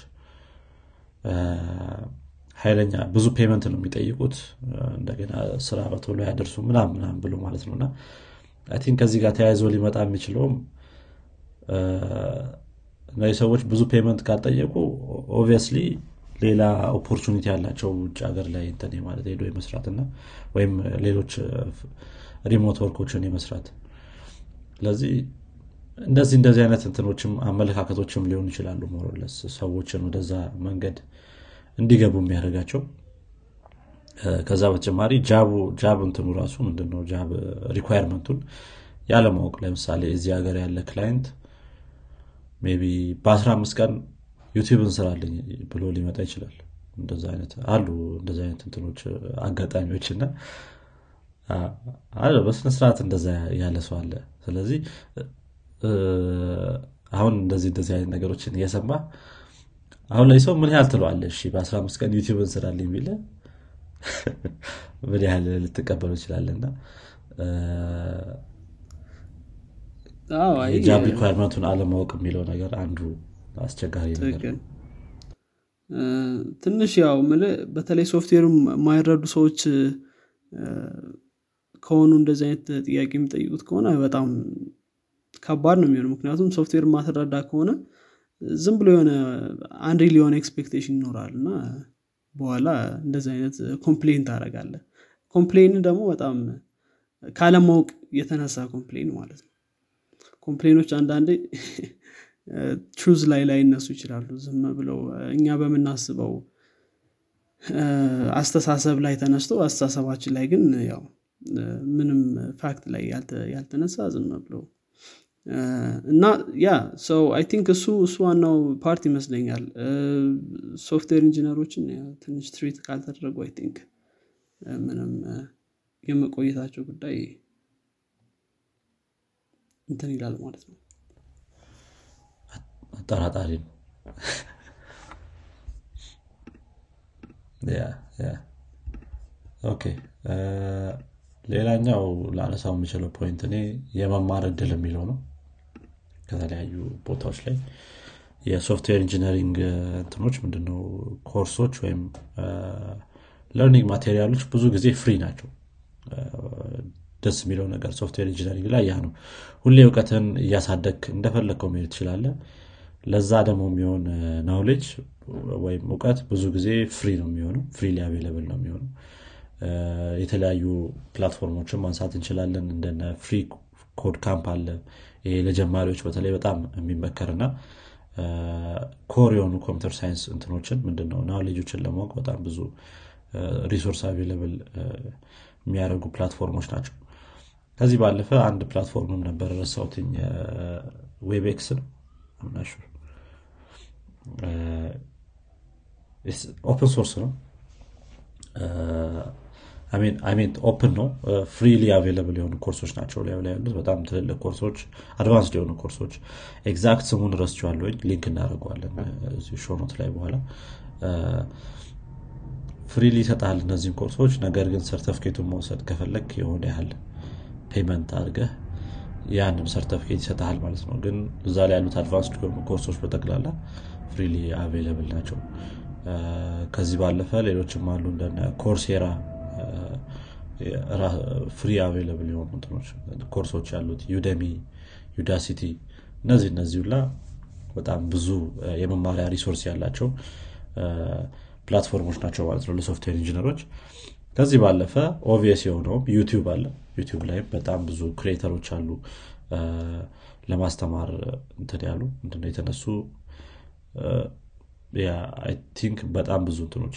ኃይለኛ ብዙ payment ነው የሚጠይቁት። እንደገና ስራ በቶሎ ያደርሱ ምናም ምናም ብሎ ማለት ነው። እና think ከዚህ ጋር ተያይዞ ሊመጣ የሚችለውም እነዚህ ሰዎች ብዙ payment ካልጠየቁ obviously ሌላ opportunity ያላቸው ውጭ ሀገር ላይ እንትን ማለት ሄዶ የመስራት እና ወይም ሌሎች remote work ኦችን የመስራት። ስለዚህ እንደዚህ እንደዚህ አይነት እንትኖችም አመለካከቶችም ሊሆኑ ይችላሉ more or less ሰዎችን ወደዛ መንገድ እንዲገቡ የሚያደርጋቸው። እ፣ ከዛ በተጨማሪ job እንትኑ ራሱ ምንድነው? job requirement ኡን ያለማወቅ። ለምሳሌ እዚህ ሀገር ያለ client maybe በ15 ቀን ዩቲዩብ እንስራልኝ ብሎ ሊመጣ ይችላል። እንደዛ አይነት አሉ እንደዚ አይነት እንትኖች አጋጣሚዎች እና አለ በስነስርዓት እንደዛ ያለ ሰው አለ። ስለዚህ አሁን እንደዚህ እንደዚህ አይነት ነገሮችን እየሰማ አሁን ላይ ሰው ምን ያህል ትለዋለ እሺ በ15 ቀን ዩቲዩብ እንስራልኝ የሚለ *laughs* ምን ያህል ልትቀበሉ ይችላልና የ job requirement ኡን አለማወቅ የሚለው ነገር አንዱ አስቸጋሪ ነገር ትንሽ ያው ምልህ በተለይ ሶፍትዌሩ የማይረዱ ሰዎች ከሆኑ እንደዚህ አይነት ጥያቄ የሚጠይቁት ከሆነ በጣም ከባድ ነው የሚሆነው። ምክንያቱም ሶፍትዌር ማትረዳ ከሆነ ዝም ብሎ የሆነ አንሪል የሆነ ኤክስፔክቴሽን ይኖራል እና በኋላ እንደዚህ አይነት ኮምፕሌን ታደረጋለ ኮምፕሌን ደግሞ በጣም ካለማወቅ የተነሳ ኮምፕሌን ማለት ነው ኮምፕሌኖች አንዳንዴ ትሩዝ ላይ ላይ እነሱ ይችላሉ። ዝም ብለው እኛ በምናስበው አስተሳሰብ ላይ ተነስቶ አስተሳሰባችን ላይ ግን ያው ምንም fact ላይ ያልተ- ያልተነሳ ዝም ብለው እና ያ ሰው I think እሱ እሱ ዋናው part ይመስለኛል። software engineer ኦችን ትንሽ treat ካልተደረጉ I think ምንም የመቆየታቸው ጉዳይ እንትን ይላል ማለት ነው። አጠራጣሪ ነው። okay ሌላኛው ላነሳው የምችለው point እኔ የመማር እድል የሚለው ነው። ከተለያዩ ቦታዎች ላይ የ software engineering እንትኖች ምንድነው? ኮርሶች ወይም learning material ኦች ብዙ ጊዜ free ናቸው ደስ የሚለው ነገር software engineering ላይ ያ ነው። ሁሌ እውቀትን እያሳደግክ እንደፈለግከው መሄድ ትችላለህ ለዛ ደግሞ የሚሆን knowledge ወይም እውቀት ብዙ ጊዜ free ነው የሚሆነው free available ነው የሚሆነው። የተለያዩ platform ኦችን ማንሳት እንችላለን። እንደነ freeCodeCamp አለ። ይሄ ለጀማሪዎች በተለይ በጣም የሚመከርና core የሆኑ computer science እንትኖችን ምንድነው ናሌጆችን ለማወቅ በጣም ብዙ resource available የሚያደርጉ platform ኦች ናቸው ከዚህ ባለፈ አንድ platform ም ነበር ረሳውትኝ ዌብኤክስ ነው። ምናሹ open source ነው። open ነው። freely available የሆኑ ኮርሶች ናቸው ላይ ላይ ያሉት። በጣም ትልልቅ course ኦች advanced የሆኑ ኮርሶች። exact ስሙን ረስቸዋለኝ link እናደርገዋለን show note ላይ በኋላ። freely ይሰጣል እነዚህን ኮርሶች። ነገር ግን ሰርተፍኬቱን መውሰድ ከፈለግ የሆነ ያህል payment አድርገህ ያንን ሰርተፍኬት ይሰጠሃል ማለት ነው። ግን እዛ ላይ ያሉት advanced course ኦች በጠቅላላ freely available ናቸው። ከዚህ ባለፈ ሌሎችም አሉ ኮርሴራ free available የሆኑ ኮርሶች ያሉት ዩደሚ ዩዳሲቲ እነዚህ እነዚህ ሁላ በጣም ብዙ የመማሪያ resource ያላቸው platform ኦች ናቸው ማለት ነው ለ software engineer ኦች። ከዚህ ባለፈ obvious የሆነውም ዩቲዩብ አለ ዩቲዩብ ላይም በጣም ብዙ creator ኦች አሉ ለማስተማር እንትን ያሉ ምንድነው የተነሱ think በጣም ብዙ እንትኖች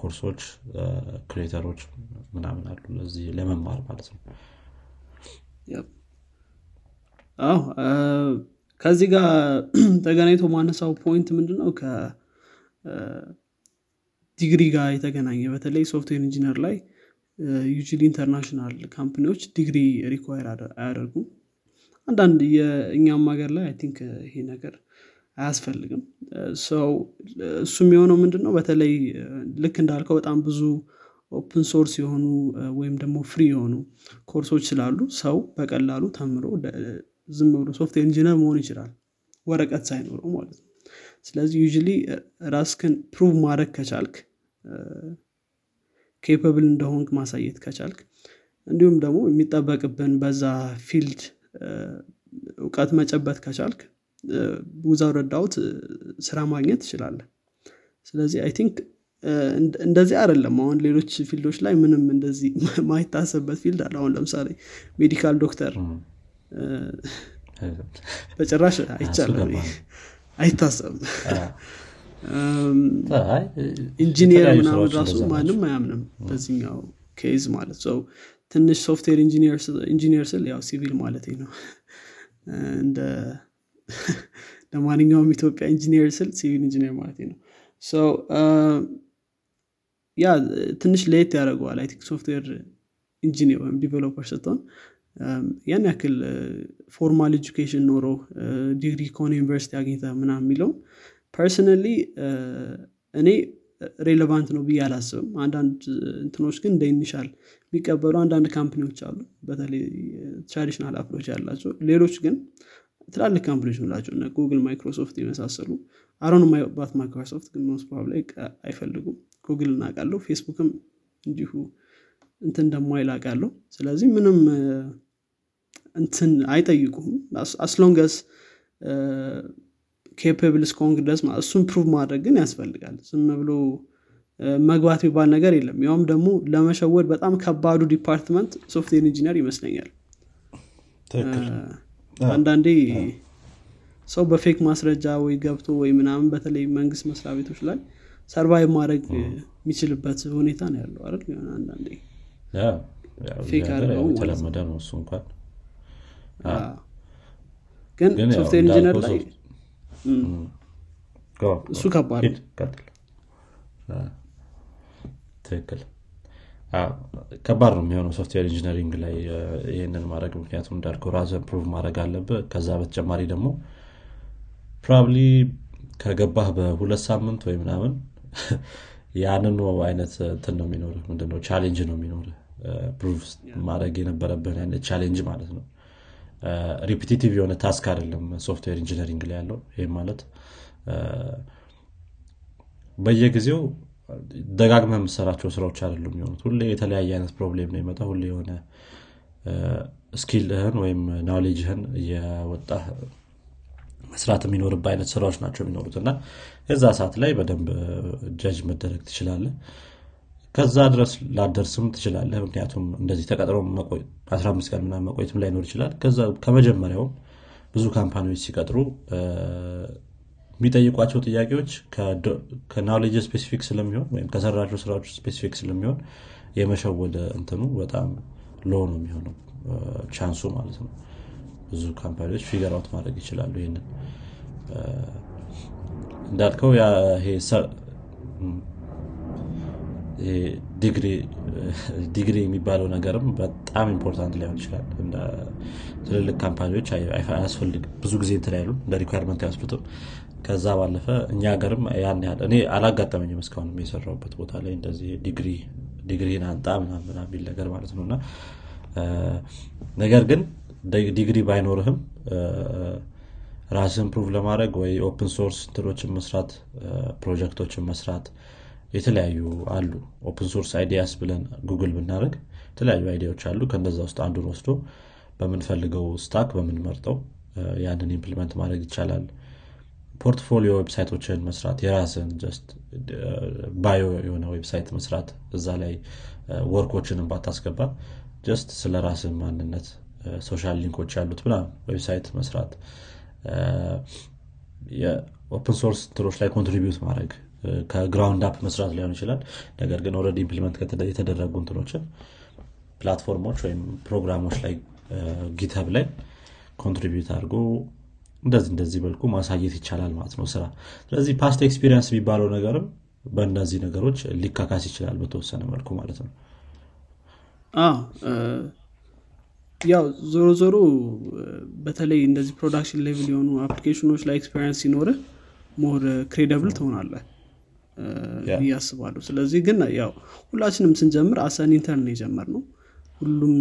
course ኦች creator ኦች ምናምን አሉ ለዚህ ለመማር ማለት ነው። አዎ ከዚህ ጋር ተገናኝቶ ማነሳው point ምንድነው? ከዲግሪ ጋር የተገናኘ በተለይ software engineer ላይ usually international company ዎች ዲግሪ require አያደርጉም። አንዳንድ የእኛም ሀገር ላይ I think ይሄ ነገር አያስፈልግም። ሰው እሱም የሆነው ምንድን ነው በተለይ ልክ እንዳልከው በጣም ብዙ open source የሆኑ ወይም ደግሞ free የሆኑ ኮርሶች ስላሉ ሰው በቀላሉ ተምሮ ዝም ብሎ software engineer መሆን ይችላል። ወረቀት ሳይኖረው ማለት ነው። ስለዚህ ዩ ራስክን prove ማድረግ ከቻልክ capable እንደሆንክ ማሳየት ከቻልክ እንዲሁም ደግሞ የሚጠበቅብን በዛ field እውቀት መጨበጥ ከቻልክ ውዛው ረዳውት ስራ ማግኘት ትችላለ ስለዚህ I think እንደዚህ አይደለም። አሁን ሌሎች field ኦች ላይ ምንም እንደዚህ ማይታሰብበት field አለ። አሁን ለምሳሌ medical doctor በጭራሽ አይቻለም አይታሰብም ኢንጂኒየር ምናምን ራሱ ማንም አያምንም በዚህኛው case ማለት ሰው ትንሽ software engineer ስል ያው ሲቪል ማለት ነው። *laughs* እንደ *laughs* ለማንኛውም ኢትዮጵያ ኢንጂኒየር ስል civil engineer ማለት ነው። ያ ትንሽ ለየት ያደርገዋል። አይ software engineer ወይም developer ስትሆን ያን ያክል formal education ኖሮ ዲግሪ ከሆነ ዩኒቨርሲቲ አግኝተ ምና የሚለውን personally እኔ relevant ነው ብዬ አላስብም። አንዳንድ እንትኖች ግን እንደ initial የሚቀበሉ አንዳንድ company ዎች አሉ። በተለይ traditional approach ያላቸው ሌሎች ግን ትላልቅ company ዎች ምላቸው እነ ጉግል ማይክሮሶፍት የመሳሰሉ I don't know about ማይክሮሶፍት ግን most probably አይፈልጉም። ጉግል እናቃለሁ ፌስቡክም እንዲሁ እንትን እንደማይል ስለዚህ ምንም እንትን አይጠይቁም as long as capable እስከሆንክ ድረስ እሱን prove ማድረግ ግን ያስፈልጋል። ዝም ብሎ መግባት የሚባል ነገር የለም። ያውም ደግሞ ለመሸወድ በጣም ከባዱ department software engineer ይመስለኛል። አንዳንዴ ሰው በ fake ማስረጃ ወይ ገብቶ ወይ ምናምን በተለይ መንግስት መስሪያ ቤቶች ላይ survive ማድረግ የሚችልበት ሁኔታ ነው ያለው አይደል? ሆነ አንዳንዴ fake አድርገው የተለመደ ነው። እሱ እንኳን። ግን software engineer ላይ እሱ ከባድ ትክክል። ከባድ ነው የሚሆነው software engineering ላይ ይህንን ማድረግ። ምክንያቱም እንዳልከው ራስን prove ማድረግ አለብህ። ከዛ በተጨማሪ ደግሞ probably ከገባህ በሁለት ሳምንት ወይ ምናምን *laughs* ያንኑ አይነት እንትን ነው የሚኖር ምንድነው? challenge ነው የሚኖር prove ማድረግ የነበረብህን አይነት challenge ማለት ነው repetitive የሆነ task አይደለም software engineering ላይ ያለው። ይህም ማለት በየጊዜው ደጋግመ የምሰራቸው ስራዎች አይደሉም የሚሆኑት። ሁሌ የተለያየ አይነት problem ነው ይመጣ ሁሌ የሆነ skill ህን ወይም knowledge ህን እየወጣ መስራት የሚኖርበት አይነት ስራዎች ናቸው የሚኖሩት። እና የዛ ሰዓት ላይ በደንብ ጀጅ መደረግ ትችላለ ከዛ ድረስ ላደርስም ትችላለህ። ምክንያቱም እንደዚህ ተቀጥሮ 15 ቀን ምናምን መቆየትም ላይኖር ይችላል። ከዛ ከመጀመሪያውም ብዙ company ዎች ሲቀጥሩ የሚጠይቋቸው ጥያቄዎች ከ knowledge specific ስለሚሆን ወይም ከሰራቸው ስራዎች specific ስለሚሆን የመሸወድ እንትኑ በጣም low ነው የሚሆነው። chance ኡ ማለት ነው። ብዙ company ዎች figure ማድረግ ይችላሉ ይህንን እንዳልከው ዲግሪ የሚባለው ነገርም በጣም important ሊሆን ይችላል። ትልልቅ company ዎች አያስፈልግ ብዙ ጊዜ እንትን ያሉ እንደ requirement ያስሉትም ከዛ ባለፈ እኛ ሀገርም ያን ያህል እኔ አላጋጠመኝም እስካሁን የሰራውበት ቦታ ላይ እንደዚህ ዲግሪ ዲግሪን አንጣ ምናምን የሚል ነገር ማለት ነው። እና ነገር ግን ዲግሪ ባይኖርህም ራስን prove ለማድረግ ወይ open source tool ኦችን መስራት ፕሮጀክቶችን መስራት የተለያዩ አሉ። open source ideas ብለን ጉግል ብናደርግ የተለያዩ idea ዎች አሉ። ከነዛ ውስጥ አንዱን ወስዶ በምንፈልገው stack በምንመርጠው ያንን implement ማድረግ ይቻላል። portfolio website ኦችን መስራት የራስን just bio የሆነ website መስራት እዛ ላይ work ኦችን ባታስገባ just ስለ ራስን ማንነት social link ኦች ያሉት ምና website መስራት የ open source tool ኦች ላይ contribute ማድረግ ከ ground up መስራት ሊሆን ይችላል። ነገር ግን already implement የተደረጉ እንትኖችን platform ኦች ወይም ፕሮግራሞች ላይ GitHub ላይ contribute አድርጎ እንደዚህ እንደዚህ መልኩ ማሳየት ይቻላል ማለት ነው ስራ። ስለዚህ past experience የሚባለው ነገርም በእነዚህ ነገሮች ሊካካስ ይችላል በተወሰነ መልኩ ማለት ነው። ያው ዞሮ ዞሮ በተለይ እንደዚህ production level የሆኑ application ኦች ላይ experience ሲኖር more credible ትሆናለህ ብዬ አስባለሁ። ስለዚህ ግን ያው ሁላችንም ስንጀምር as an intern የጀመርነው ሁሉም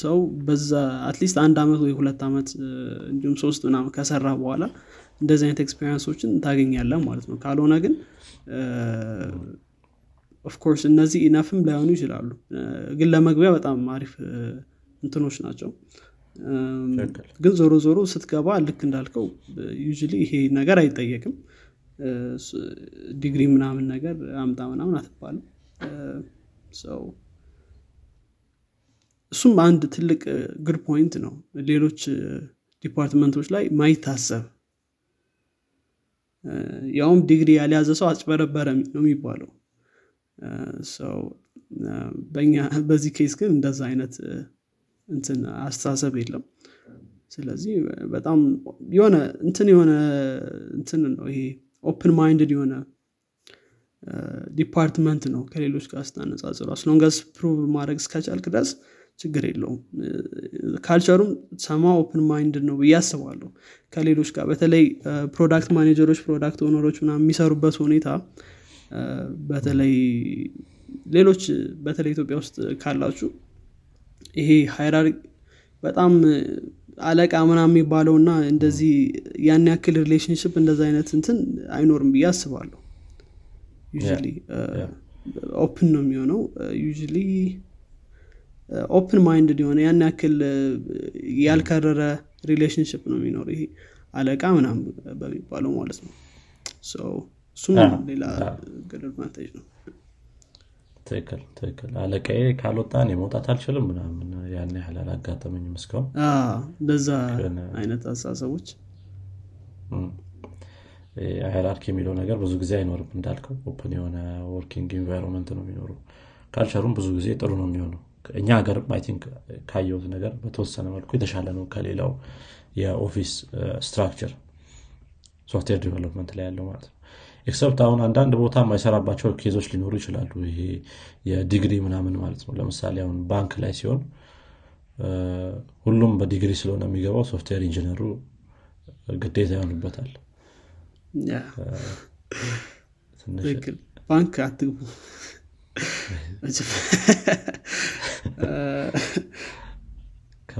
ሰው በዛ at least አንድ አመት ወይ ሁለት ዓመት እንዲሁም ሶስት ምናምን ከሰራ በኋላ እንደዚህ አይነት experience ኦችን ታገኛለህ ማለት ነው። ካልሆነ ግን of course እነዚህ enough ም ላይሆኑ ይችላሉ። ግን ለመግቢያ በጣም አሪፍ እንትኖች ናቸው። ግን ዞሮ ዞሮ ስትገባ ልክ እንዳልከው you ይሄ ነገር አይጠየቅም ዲግሪ ምናምን ነገር አምጣ ምናምን አትባልም። ሰው እሱም አንድ ትልቅ good point ነው። ሌሎች department ኦች ላይ ማይታሰብ። ያውም ዲግሪ ያልያዘ ሰው አጭበረበረ ነው የሚባለው። ሰው በእኛ በዚህ case ግን እንደዛ አይነት እንትን አስተሳሰብ የለም። ስለዚህ በጣም የሆነ እንትን የሆነ እንትን ነው ይሄ open minded የሆነ department ነው ከሌሎች ጋር ስታነጻጽሩ as long as prove ማድረግ እስከቻልክ ድረስ ችግር የለውም። culture ሩም ሰማ open mind ነው ብዬ አስባለሁ። ከሌሎች ጋር በተለይ product manager ኦች product owner ኦች ምና የሚሰሩበት ሁኔታ በተለይ ሌሎች በተለይ ኢትዮጵያ ውስጥ ካላችሁ ይሄ hierarchy በጣም አለቃ ምና የሚባለው እና እንደዚህ ያን ያክል relationship እንደዚ አይነት እንትን አይኖርም ብዬ አስባለሁ። open ነው የሚሆነው። usually open mind የሆነ ያን ያክል ያልከረረ relationship ነው የሚኖር ይሄ አለቃ ምናም በሚባለው ማለት ነው። እሱም ሌላ advantage ነው ትክክል ትክክል። አለቃዬ ካልወጣ እኔ መውጣት አልችልም ምናምን ያን ያህል አላጋጠመኝም እስካሁን። እንደዛ አይነት አስተሳሰቦች? hierarchy የሚለው ነገር ብዙ ጊዜ አይኖርም እንዳልከው። open የሆነ working environment ነው የሚኖረው culture ሩም ብዙ ጊዜ ጥሩ ነው የሚሆነው። እኛ ሀገርም I think ካየሁት ነገር በተወሰነ መልኩ የተሻለ ነው ከሌላው የ office structure software development ላይ ያለው ማለት ነው except አሁን አንዳንድ ቦታ የማይሰራባቸው case ኦች ሊኖሩ ይችላሉ። ይሄ የዲግሪ ምናምን ማለት ነው። ለምሳሌ አሁን ባንክ ላይ ሲሆን ሁሉም በዲግሪ ስለሆነ የሚገባው software engineer ሩ ግዴታ ይሆንበታል። ባንክ አትግቡ። *laughs*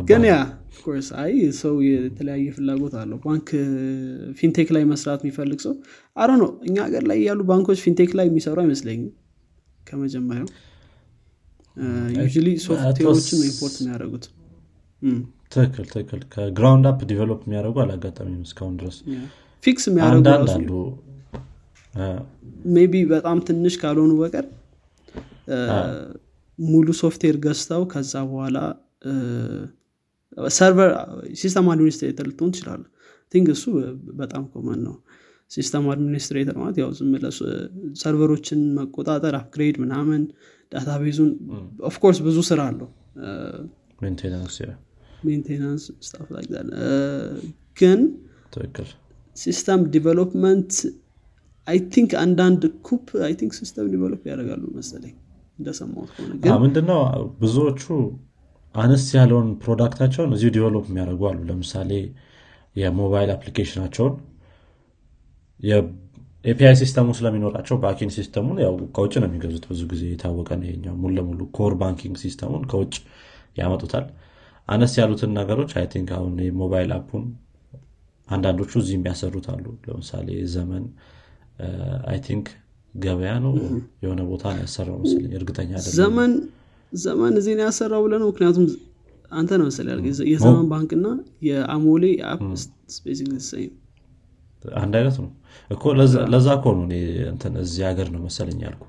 ግን ያ ኮርስ አይ ሰው የተለያየ ፍላጎት አለው። ባንክ ፊንቴክ ላይ መስራት የሚፈልግ ሰው አረ ነው እኛ ሀገር ላይ ያሉ ባንኮች ፊንቴክ ላይ የሚሰሩ አይመስለኝም። ከመጀመሪያው ዩ ሶፍትዌሮችን ነው ኢምፖርት የሚያደርጉት። ትክክል ትክክል። ከግራውንድ አፕ ዲቨሎፕ የሚያደርጉ አላጋጠሚም እስካሁን ድረስ። ፊክስ የሚያደርጉ ሜቢ በጣም ትንሽ ካልሆኑ በቀር ሙሉ ሶፍትዌር ገዝተው ከዛ በኋላ server system administrator ልትሆን ትችላለህ I think እሱ በጣም common ነው። system administrator ማለት ያው ዝም server ኦችን መቆጣጠር upgrade ምናምን database ኡን of course ብዙ ስራ አለው። maintenance stuff ላይ ግን system development I think አንዳንድ ኩፕ I think system develop ያደርጋሉ መሰለኝ። እንደሰማሁት ከሆነ ግን ምንድነው ብዙዎቹ አነስ ያለውን product ኣቸውን እዚሁ develop የሚያደርጉ አሉ። ለምሳሌ የሞባይል አፕሊኬሽናቸውን የኤፒአይ ሲስተሙ ስለሚኖራቸው banking system ኡን ያው ከውጭ ነው የሚገዙት ብዙ ጊዜ የታወቀ ነው ይሄኛው። ሙሉ ለሙሉ core banking system ኡን ከውጭ ያመጡታል። አነስ ያሉትን ነገሮች I think አሁን የ mobile app ኡን አንዳንዶቹ እዚህ የሚያሰሩት አሉ። ለምሳሌ ዘመን I think ገበያ ነው የሆነ ቦታ ነው ያሰራው መስለኝ እርግጠኛ ዘመን ዘመን እዚህ ነው ያሰራው ብለህ ነው? ምክንያቱም አንተ ነው መሰለህ የዘመን ባንክ እና የአሞሌ app አንድ አይነት ነው እኮ። ለዛ- እኮ ነው እዚህ ሀገር ነው መሰለኝ ያልኩ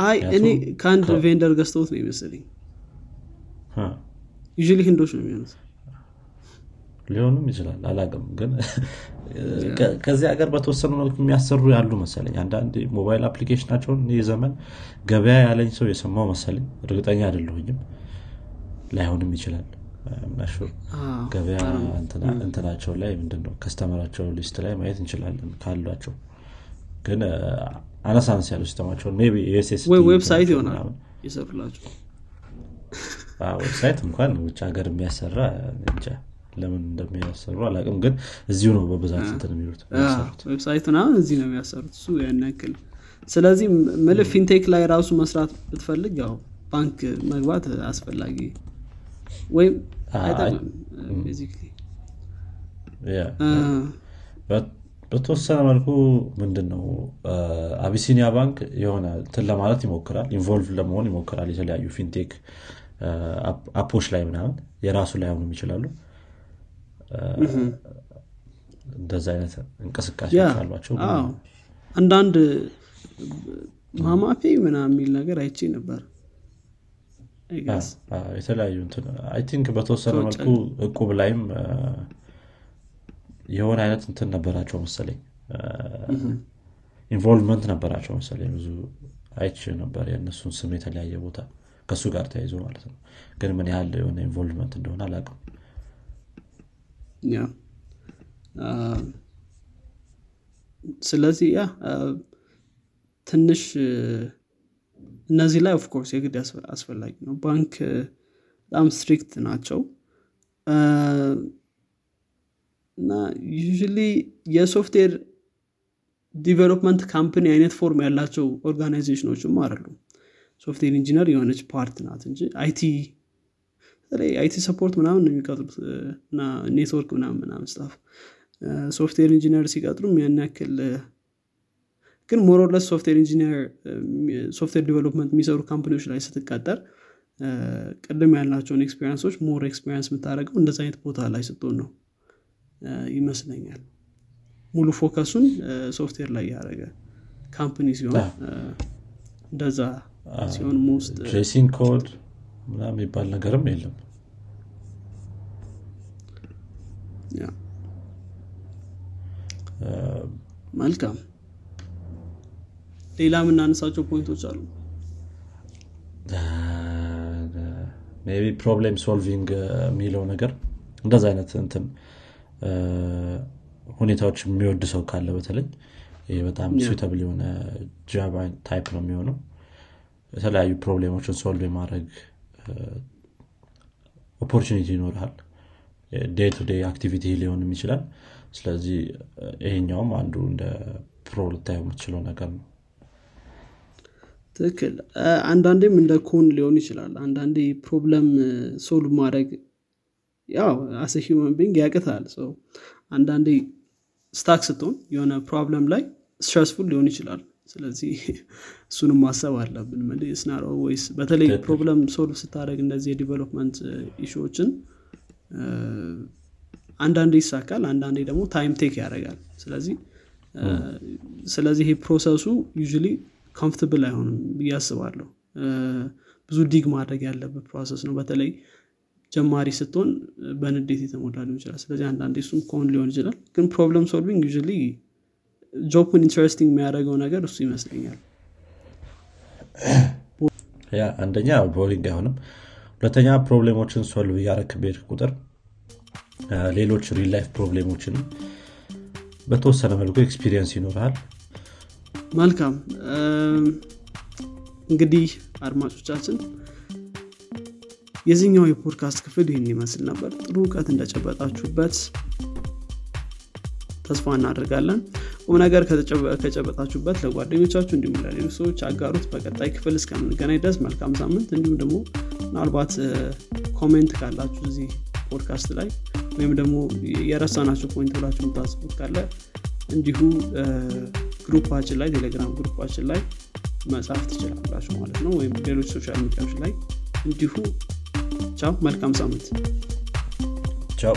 አይ እኔ ከአንድ vendor ገዝተውት ነው ይመስለኝ usually ህንዶች ነው የሚሆኑት ሊሆንም ይችላል። አላቅም ግን ከዚህ ሀገር በተወሰኑ መልኩ የሚያሰሩ ያሉ መሰለኝ። አንዳንድ mobile application ኣቸውን ይህ ዘመን ገበያ ያለኝ ሰው የሰማው መሰለኝ። እርግጠኛ አይደለሁኝም። ላይሆንም ይችላል። ምና sure ገበያ እንትናቸው ላይ ምንድነው customer ኣቸው list ላይ ማየት እንችላለን ካሏቸው። ግን አ፣ አነስ አነስ ያሉ system ኣቸውን website ይሆናል አዎ፣ website እንኳን ውጭ ሀገር የሚያሰራ እንጃ ለምን እንደሚያሰሩ አላቅም ግን እዚሁ ነው በብዛት እንትን የሚሉት የሚያሰሩት። website ምናምን እዚህ ነው የሚያሰሩት እሱ ያን ያክል ስለዚህ ምል fintech ላይ ራሱ መስራት ብትፈልግ ያው ባንክ መግባት አስፈላጊ ወይም አይጠቅምም በተወሰነ መልኩ ምንድን ነው አቢሲኒያ ባንክ የሆነ እንትን ለማለት ይሞክራል involve ለመሆን ይሞክራል የተለያዩ fintech app ኦች ላይ ምናምን የራሱ ላይ ሆኑም ይችላሉ አ፣ እንደዛ አይነት እንቅስቃሴዎች አሏቸው አንዳንድ ማማፔ ምናምን የሚል ነገር አይቼ ነበር። የተለያዩ I think በተወሰነ መልኩ እቁብ ላይም የሆነ አይነት እንትን ነበራቸው መሰለኝ። involvement ነበራቸው መሰለኝ ብዙ አይች ነበር የእነሱን ስም የተለያየ ቦታ ከእሱ ጋር ተያይዞ ማለት ነው። ግን ምን ያህል የሆነ involvement እንደሆነ አላውቅም። ያ አ፣ ስለዚህ ያ ትንሽ እነዚህ ላይ of course የግድ አስፈላጊ ነው። ባንክ በጣም strict ናቸው። እና usually የ software development company አይነት form ያላቸው organization ኦችም አይደሉም። software engineer የሆነች part ናት እንጂ IT በተለይ IT support ምናምን ነው የሚቀጥሩት እና ኔትወርክ ምናምን ምናምን stuff። software engineer ሲቀጥሩም ያን ያክል ግን more or less software engineer software development የሚሰሩ company ዎች ላይ ስትቀጠር ቅድም ያልናቸውን experience ኦች more experience የምታደርገው እንደዚ አይነት ቦታ ላይ ስትሆን ነው ይመስለኛል። ሙሉ focus ኡን software ላይ ያደረገ company ሲሆን እንደዛ ሲሆን most dressing code ምናምን የሚባል ነገርም የለም። መልካም። ሌላ የምናነሳቸው point ኦች አሉ? Maybe problem solving የሚለው ነገር እንደዛ አይነት እንትን ሁኔታዎች የሚወድ ሰው ካለ በተለይ ይህ በጣም. suitable የሆነ job type ነው የሚሆነው። የተለያዩ problem ኦችን solve የማድረግ opportunity ይኖርሃል። Day to day activity ሊሆንም ይችላል ስለዚህ ይሄኛውም አንዱ እንደ pro ልታየው የምትችለው ነገር ነው። ትክክል። አንዳንዴም እንደ con ሊሆን ይችላል። አንዳንዴ problem solve ማድረግ ያው as a human being ያቅታል። አንዳንዴ stuck ስትሆን የሆነ problem ላይ stressful ሊሆን ይችላል ስለዚህ *laughs* እሱንም ማሰብ አለብን። scenario ወይስ በተለይ problem solve ስታደረግ እንደዚህ የ development issue ዎችን አንዳንዴ ይሳካል አንዳንዴ ደግሞ time take ያደርጋል። ስለዚህ ስለዚህ ይሄ process ኡ usually comfortable አይሆንም ብዬ አስባለሁ። ብዙ dig ማድረግ ያለበት process ነው። በተለይ ጀማሪ ስትሆን በንዴት የተሞላ ሊሆን ይችላል። ስለዚህ አንዳንዴ እሱም con ሊሆን ይችላል። ግን problem solving your job ን interesting የሚያደርገው ነገር እሱ ይመስለኛል። Yeah አንደኛ boring አይሆንም። ሁለተኛ problem ኦችን solve እያረክ በሄድክ ቁጥር ሌሎች real life problem ኦችንም በተወሰነ መልኩ experience ይኖርሃል። መልካም። እንግዲህ አድማጮቻችን የዚህኛው የፖድካስት ክፍል ይህን ይመስል ነበር። ጥሩ እውቀት እንደጨበጣችሁበት ተስፋ እናደርጋለን ቁም ነገር ከጨበጣችሁበት ለጓደኞቻችሁ እንዲሁም ለሌሎች ሰዎች አጋሩት። በቀጣይ ክፍል እስከምንገናኝ ድረስ መልካም ሳምንት። እንዲሁም ደግሞ ምናልባት comment ካላችሁ እዚህ ፖድካስት ላይ ወይም ደግሞ የረሳናቸው point ብላችሁ የምታስቡት ካለ እንዲሁ group ኣችን ላይ ቴሌግራም group ኣችን ላይ መጻፍ ትችላላችሁ ማለት ነው። ወይም ሌሎች social media ዎች ላይ እንዲሁ። ቻው መልካም ሳምንት። ቻው